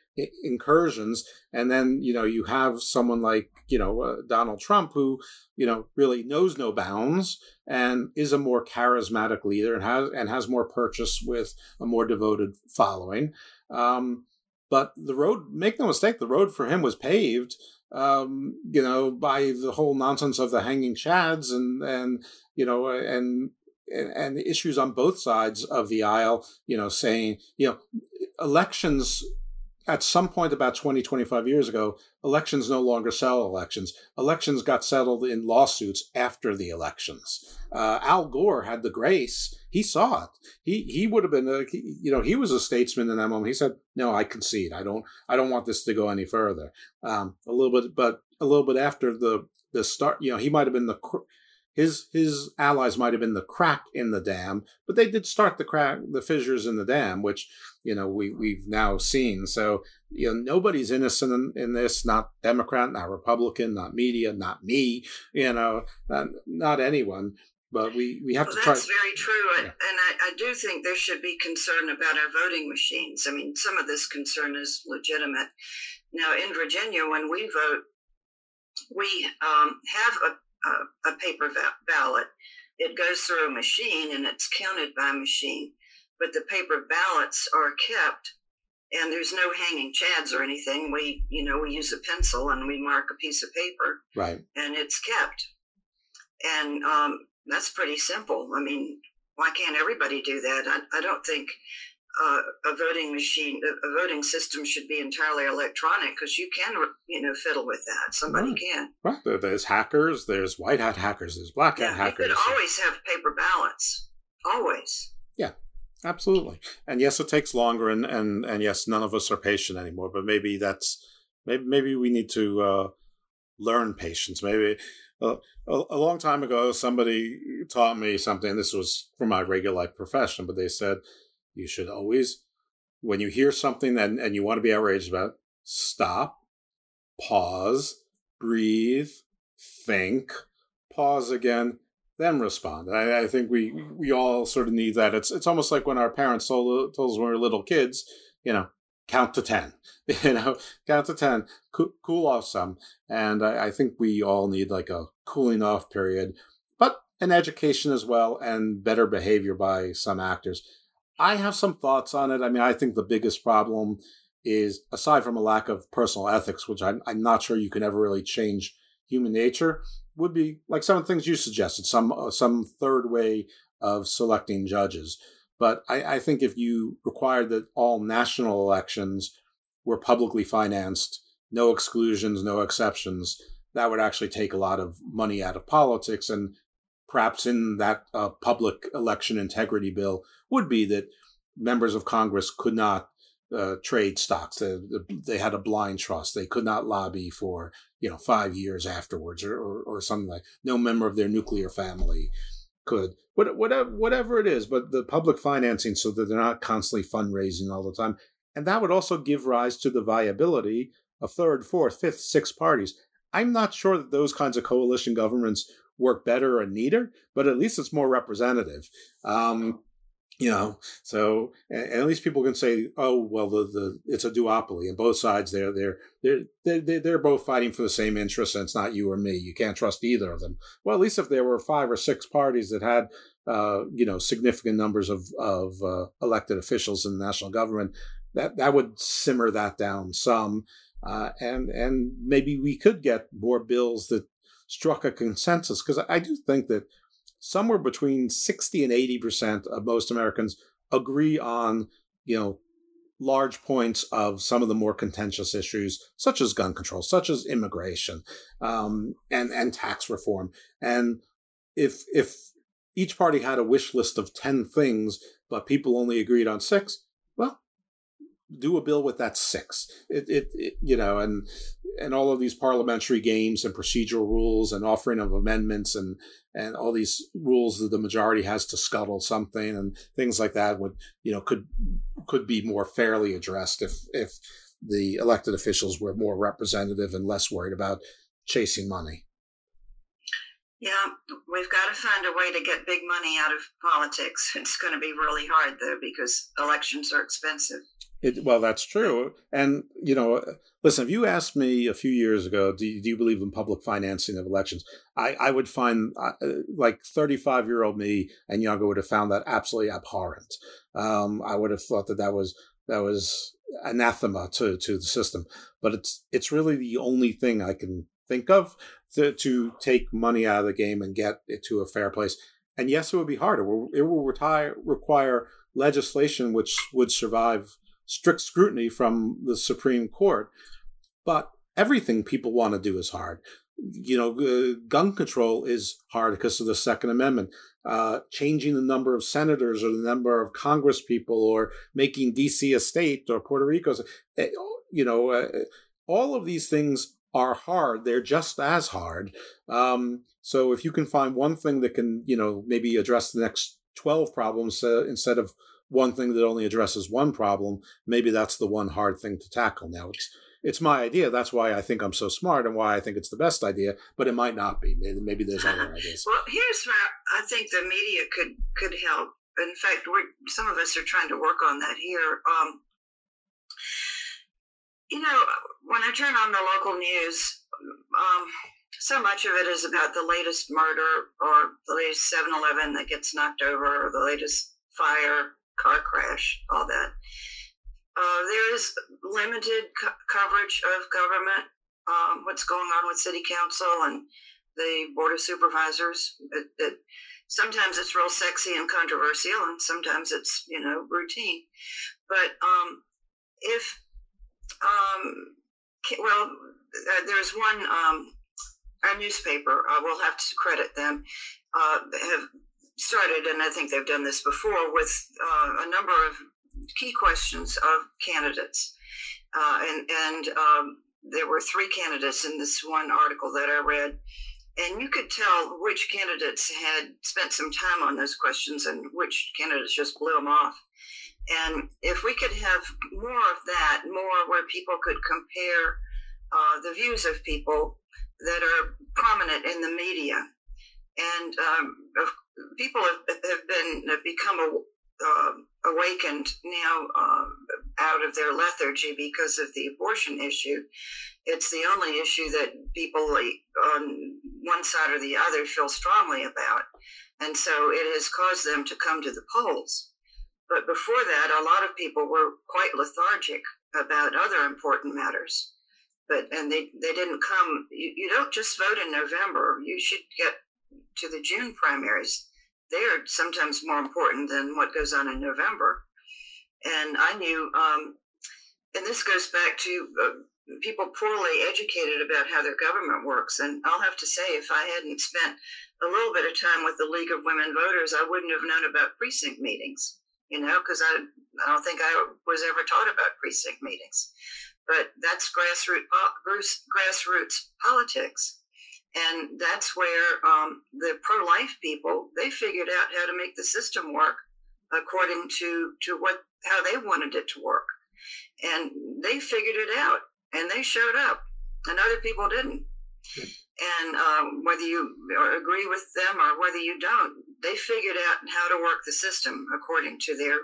incursions and then you know you have someone like you know uh, Donald Trump who you know really knows no bounds and is a more charismatic leader and has and has more purchase with a more devoted following. Um, but the road make no mistake the road for him was paved um, you know by the whole nonsense of the hanging chads and and you know and and the issues on both sides of the aisle, you know, saying, you know, elections at some point about 20, 25 years ago, elections no longer settle elections. Elections got settled in lawsuits after the elections. Uh, Al Gore had the grace. He saw it. He he would have been, a, you know, he was a statesman in that moment. He said, "No, I concede. I don't. I don't want this to go any further." Um, a little bit, but a little bit after the the start, you know, he might have been the his his allies might have been the crack in the dam, but they did start the crack, the fissures in the dam, which you know we we've now seen. So you know nobody's innocent in, in this, not Democrat, not Republican, not media, not me, you know, not, not anyone. But we, we have well, to try. That's very true, yeah. and I, I do think there should be concern about our voting machines. I mean, some of this concern is legitimate. Now, in Virginia, when we vote, we um, have a a, a paper ballot. It goes through a machine and it's counted by a machine, but the paper ballots are kept and there's no hanging chads or anything. We, you know, we use a pencil and we mark a piece of paper, right? And it's kept, and um, that's pretty simple. I mean, why can't everybody do that? I, I don't think uh, a voting machine, a, voting system should be entirely electronic because you can, you know, fiddle with that. Somebody right. can. Right. There's hackers. There's white hat hackers. There's black hat yeah, hackers. You could always have paper ballots. Always. Yeah. Absolutely. And yes, it takes longer, and and and yes, none of us are patient anymore. But maybe that's maybe maybe we need to uh, learn patience. Maybe uh, a, a long time ago, somebody taught me something. This was for my regular life profession, but they said you should always, when you hear something and, and you want to be outraged about, stop, pause, breathe, think, pause again, then respond. I, I, think we we all sort of need that. It's it's almost like when our parents told, told us when we were little kids, you know, count to 10 you know count to 10 co- cool off some and I, I, think we all need like a cooling off period but an education as well and better behavior by some actors I have some thoughts on it. I mean, I think the biggest problem is, aside from a lack of personal ethics, which I'm, I'm not sure you can ever really change human nature, would be like some of the things you suggested, some uh, some third way of selecting judges. But I, I think if you required that all national elections were publicly financed, no exclusions, no exceptions, that would actually take a lot of money out of politics and perhaps in that uh, public election integrity bill would be that members of Congress could not uh, trade stocks. They, they, had a blind trust. They could not lobby for you know five years afterwards or, or, or something like. No member of their nuclear family could. Whatever, whatever it is, but the public financing so that they're not constantly fundraising all the time, and that would also give rise to the viability of third, fourth, fifth, sixth parties. I'm not sure that those kinds of coalition governments work better or neater, but at least it's more representative. Um, you know, so at least people can say, "Oh, well, the, the it's a duopoly," and both sides they're they're they're they're they're both fighting for the same interests, and it's not you or me. You can't trust either of them. Well, at least if there were five or six parties that had, uh, you know, significant numbers of of uh, elected officials in the national government, that that would simmer that down some, uh, and and maybe we could get more bills that struck a consensus because I do think that somewhere between 60 and 80% of most Americans agree on, you know, large points of some of the more contentious issues, such as gun control, such as immigration, um, and and tax reform. And if if each party had a wish list of ten things, but people only agreed on six, do a bill with that six. It, it, it, you know, and and all of these parliamentary games and procedural rules and offering of amendments and and all these rules that the majority has to scuttle something and things like that would you know could could be more fairly addressed if if the elected officials were more representative and less worried about chasing money. Yeah, we've got to find a way to get big money out of politics. It's going to be really hard, though, because elections are expensive. It, well, that's true. And, you know, listen, if you asked me a few years ago, do you, do you believe in public financing of elections? I, I would find uh, like 35 year old me and younger would have found that absolutely abhorrent. Um, I would have thought that that was, that was anathema to, to the system. But it's, it's really the only thing I can think of to, to take money out of the game and get it to a fair place. And yes, it would be harder. It will retire, require legislation which would survive strict scrutiny from the Supreme Court. But everything people want to do is hard. You know, gun control is hard because of the Second Amendment. Uh, changing the number of senators or the number of Congress people or making DC a state or Puerto Rico, eh, you know, uh, all of these things are hard. They're just as hard. Um, so if you can find one thing that can, you know, maybe address the next 12 problems uh, instead of one thing that only addresses one problem, maybe that's the one hard thing to tackle. Now it's it's my idea. That's why I think I'm so smart and why I think it's the best idea. But it might not be. Maybe, maybe there's other ideas. Well, here's where I think the media could could help. In fact, we're, some of us are trying to work on that here. Um, you know, when I turn on the local news, um, so much of it is about the latest murder or the latest 7 Eleven that gets knocked over or the latest fire car crash, all that. Uh, there is limited co- coverage of government, um, what's going on with city council and the board of supervisors. It, it, sometimes it's real sexy and controversial, and sometimes it's you know routine. But um, if um, well, uh, there's one um, our newspaper. Uh, we'll have to credit them. Uh, have started, and I think they've done this before, with uh, a number of key questions of candidates. Uh, and and um, there were three candidates in this one article that I read. And you could tell which candidates had spent some time on those questions and which candidates just blew them off. And if we could have more of that, more where people could compare uh, the views of people that are prominent in the media. And um, of people have, have been have become uh, awakened now uh, out of their lethargy because of the abortion issue. It's the only issue that people on one side or the other feel strongly about, and so it has caused them to come to the polls. But before that, a lot of people were quite lethargic about other important matters. But and they, they didn't come. You, you don't just vote in November. You should get to the June primaries, they're sometimes more important than what goes on in November. And I knew, um, and this goes back to uh, people poorly educated about how their government works. And I'll have to say, if I hadn't spent a little bit of time with the League of Women Voters, I wouldn't have known about precinct meetings, you know, because I, I don't think I was ever taught about precinct meetings. But that's grassroots, grassroots politics and that's where um, the pro-life people they figured out how to make the system work according to to what how they wanted it to work. And they figured it out and they showed up and other people didn't. And um, whether you agree with them or whether you don't they figured out how to work the system according to their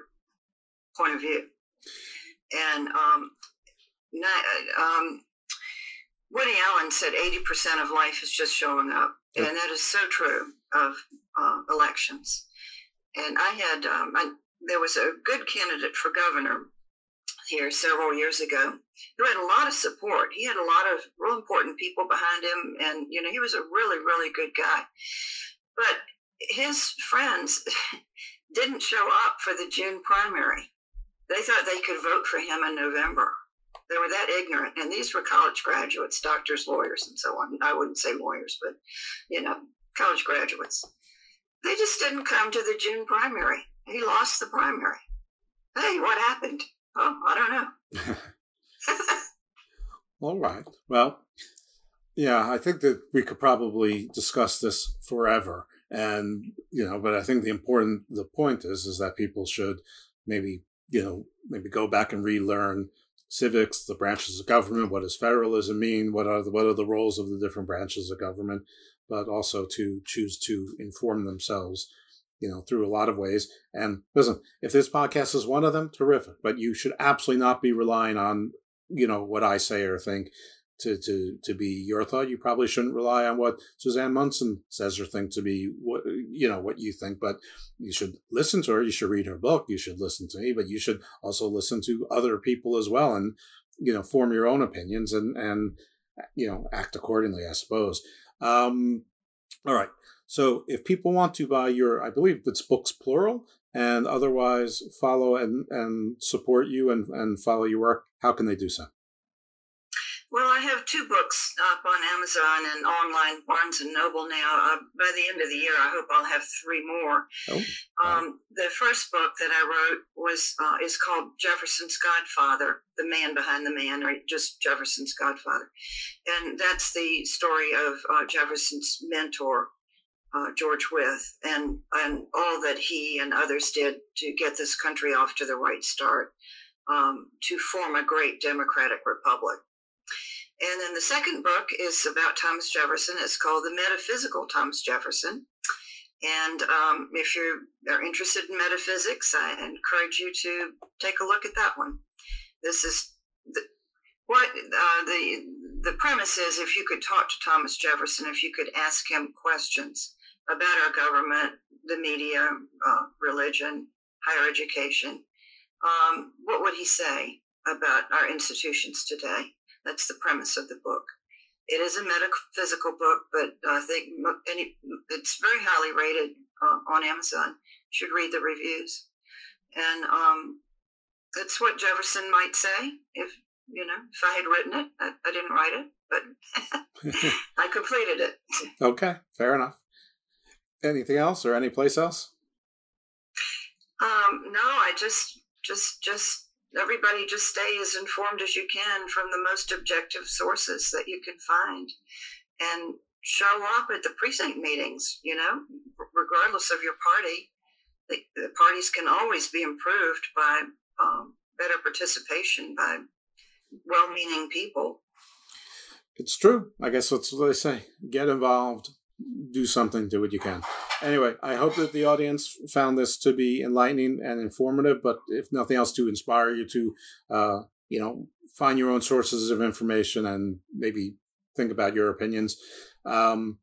point of view. And um, not, um, Woody Allen said 80% of life is just showing up. And that is so true of uh, elections. And I had, um, I, there was a good candidate for governor here several years ago who had a lot of support. He had a lot of real important people behind him. And, you know, he was a really, really good guy. But his friends didn't show up for the June primary. They thought they could vote for him in November. They were that ignorant. And these were college graduates, doctors, lawyers, and so on. I wouldn't say lawyers, but, you know, college graduates. They just didn't come to the June primary. He lost the primary. Hey, what happened? Oh, I don't know. All right. Well, yeah, I think that we could probably discuss this forever. And, you know, but I think the important, the point is, is that people should maybe, you know, maybe go back and relearn civics, the branches of government. What does federalism mean? What are the, what are the roles of the different branches of government? but also to choose to inform themselves, you know, through a lot of ways. And listen, if this podcast is one of them, terrific. But you should absolutely not be relying on, you know, what I say or think to, to, to be your thought. You probably shouldn't rely on what Suzanne Munson says or think to be what, you know, what you think, but you should listen to her. You should read her book. You should listen to me, but you should also listen to other people as well and, you know, form your own opinions and, and, you know, act accordingly, I suppose. Um, all right. So if people want to buy your, I believe it's books plural, and otherwise follow and, and support you and, and follow your work, how can they do so? Well, I have two books up on Amazon and online Barnes and Noble now. Uh, by the end of the year, I hope I'll have three more. Oh, wow. um, the first book that I wrote was uh, is called Jefferson's Godfather: The Man Behind the Man, or just Jefferson's Godfather, and that's the story of uh, Jefferson's mentor, uh, George Wythe, and and all that he and others did to get this country off to the right start, um, to form a great democratic republic. And then the second book is about Thomas Jefferson. It's called The Metaphysical Thomas Jefferson. And um, if you are interested in metaphysics, I encourage you to take a look at that one. This is the, what uh, the the premise is. If you could talk to Thomas Jefferson, if you could ask him questions about our government, the media, uh, religion, higher education, um, what would he say about our institutions today? That's the premise of the book. It is a metaphysical book, but I think any, it's very highly rated uh, on Amazon. You should read the reviews. And um, that's what Jefferson might say if, you know, if I had written it. I, I didn't write it, but I completed it. okay, fair enough. Anything else or any place else? Um, no, I just, just, just everybody just stay as informed as you can from the most objective sources that you can find and show up at the precinct meetings you know regardless of your party. The, the parties can always be improved by um, better participation by well-meaning people. It's true. I guess that's what they say. Get involved do something do what you can anyway, I hope that the audience found this to be enlightening and informative, but if nothing else, to inspire you to, uh, you know, find your own sources of information and maybe think about your opinions. Um,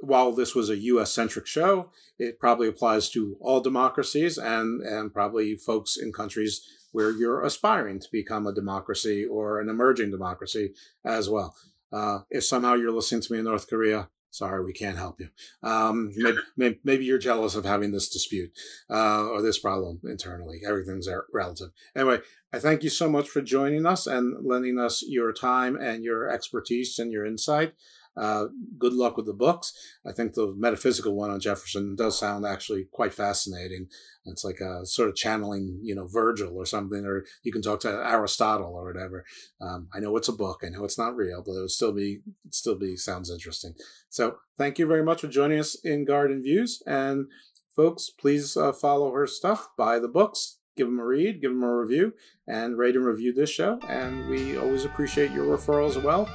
while this was a U.S. centric show, it probably applies to all democracies and and probably folks in countries where you're aspiring to become a democracy or an emerging democracy as well. Uh, if somehow you're listening to me in North Korea, sorry, we can't help you. Um, maybe, maybe, you're jealous of having this dispute uh, or this problem internally. Everything's relative. Anyway, I thank you so much for joining us and lending us your time and your expertise and your insight. Uh, good luck with the books. I think the metaphysical one on Jefferson does sound actually quite fascinating. It's like a sort of channeling, you know, Virgil or something, or you can talk to Aristotle or whatever. Um, I know it's a book. I know it's not real, but it would still be, still be sounds interesting. So thank you very much for joining us in Garden Views. And folks, please uh, follow her stuff, buy the books, give them a read, give them a review, and rate and review this show. And we always appreciate your referrals as well.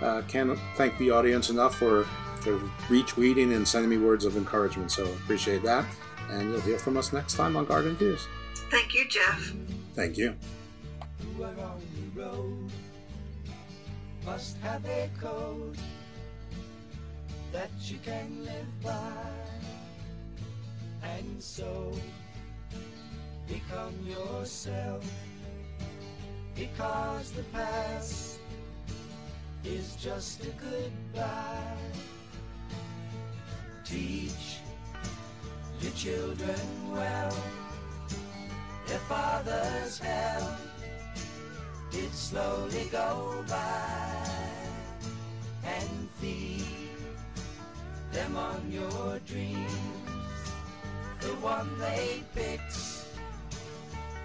Uh, can't thank the audience enough for, for retweeting and sending me words of encouragement. So appreciate that. And you'll hear from us next time on Garden Views. Thank you, Jeff. Thank you. must have a code that you can live by. And so become yourself because the past is just a goodbye. Teach your children well. Their father's hell did slowly go by and feed them on your dreams. The one they fix,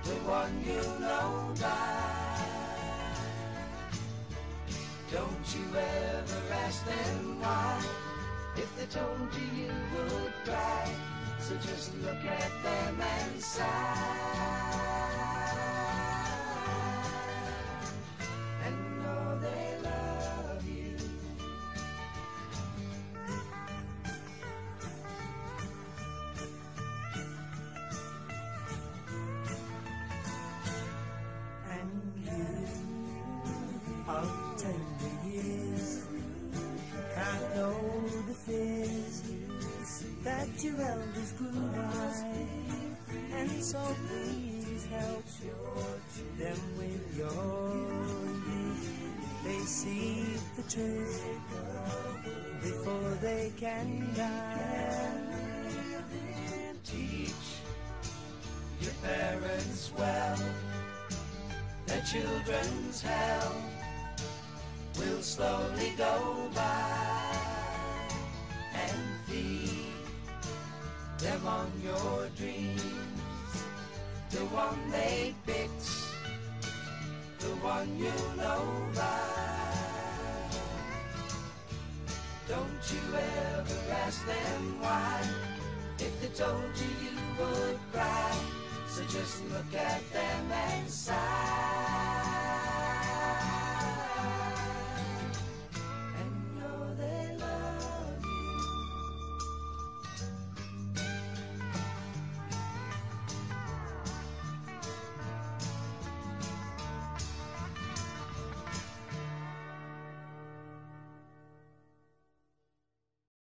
the one you know by. Don't you ever ask them why. If they told you, you would cry. So just look at them and sigh.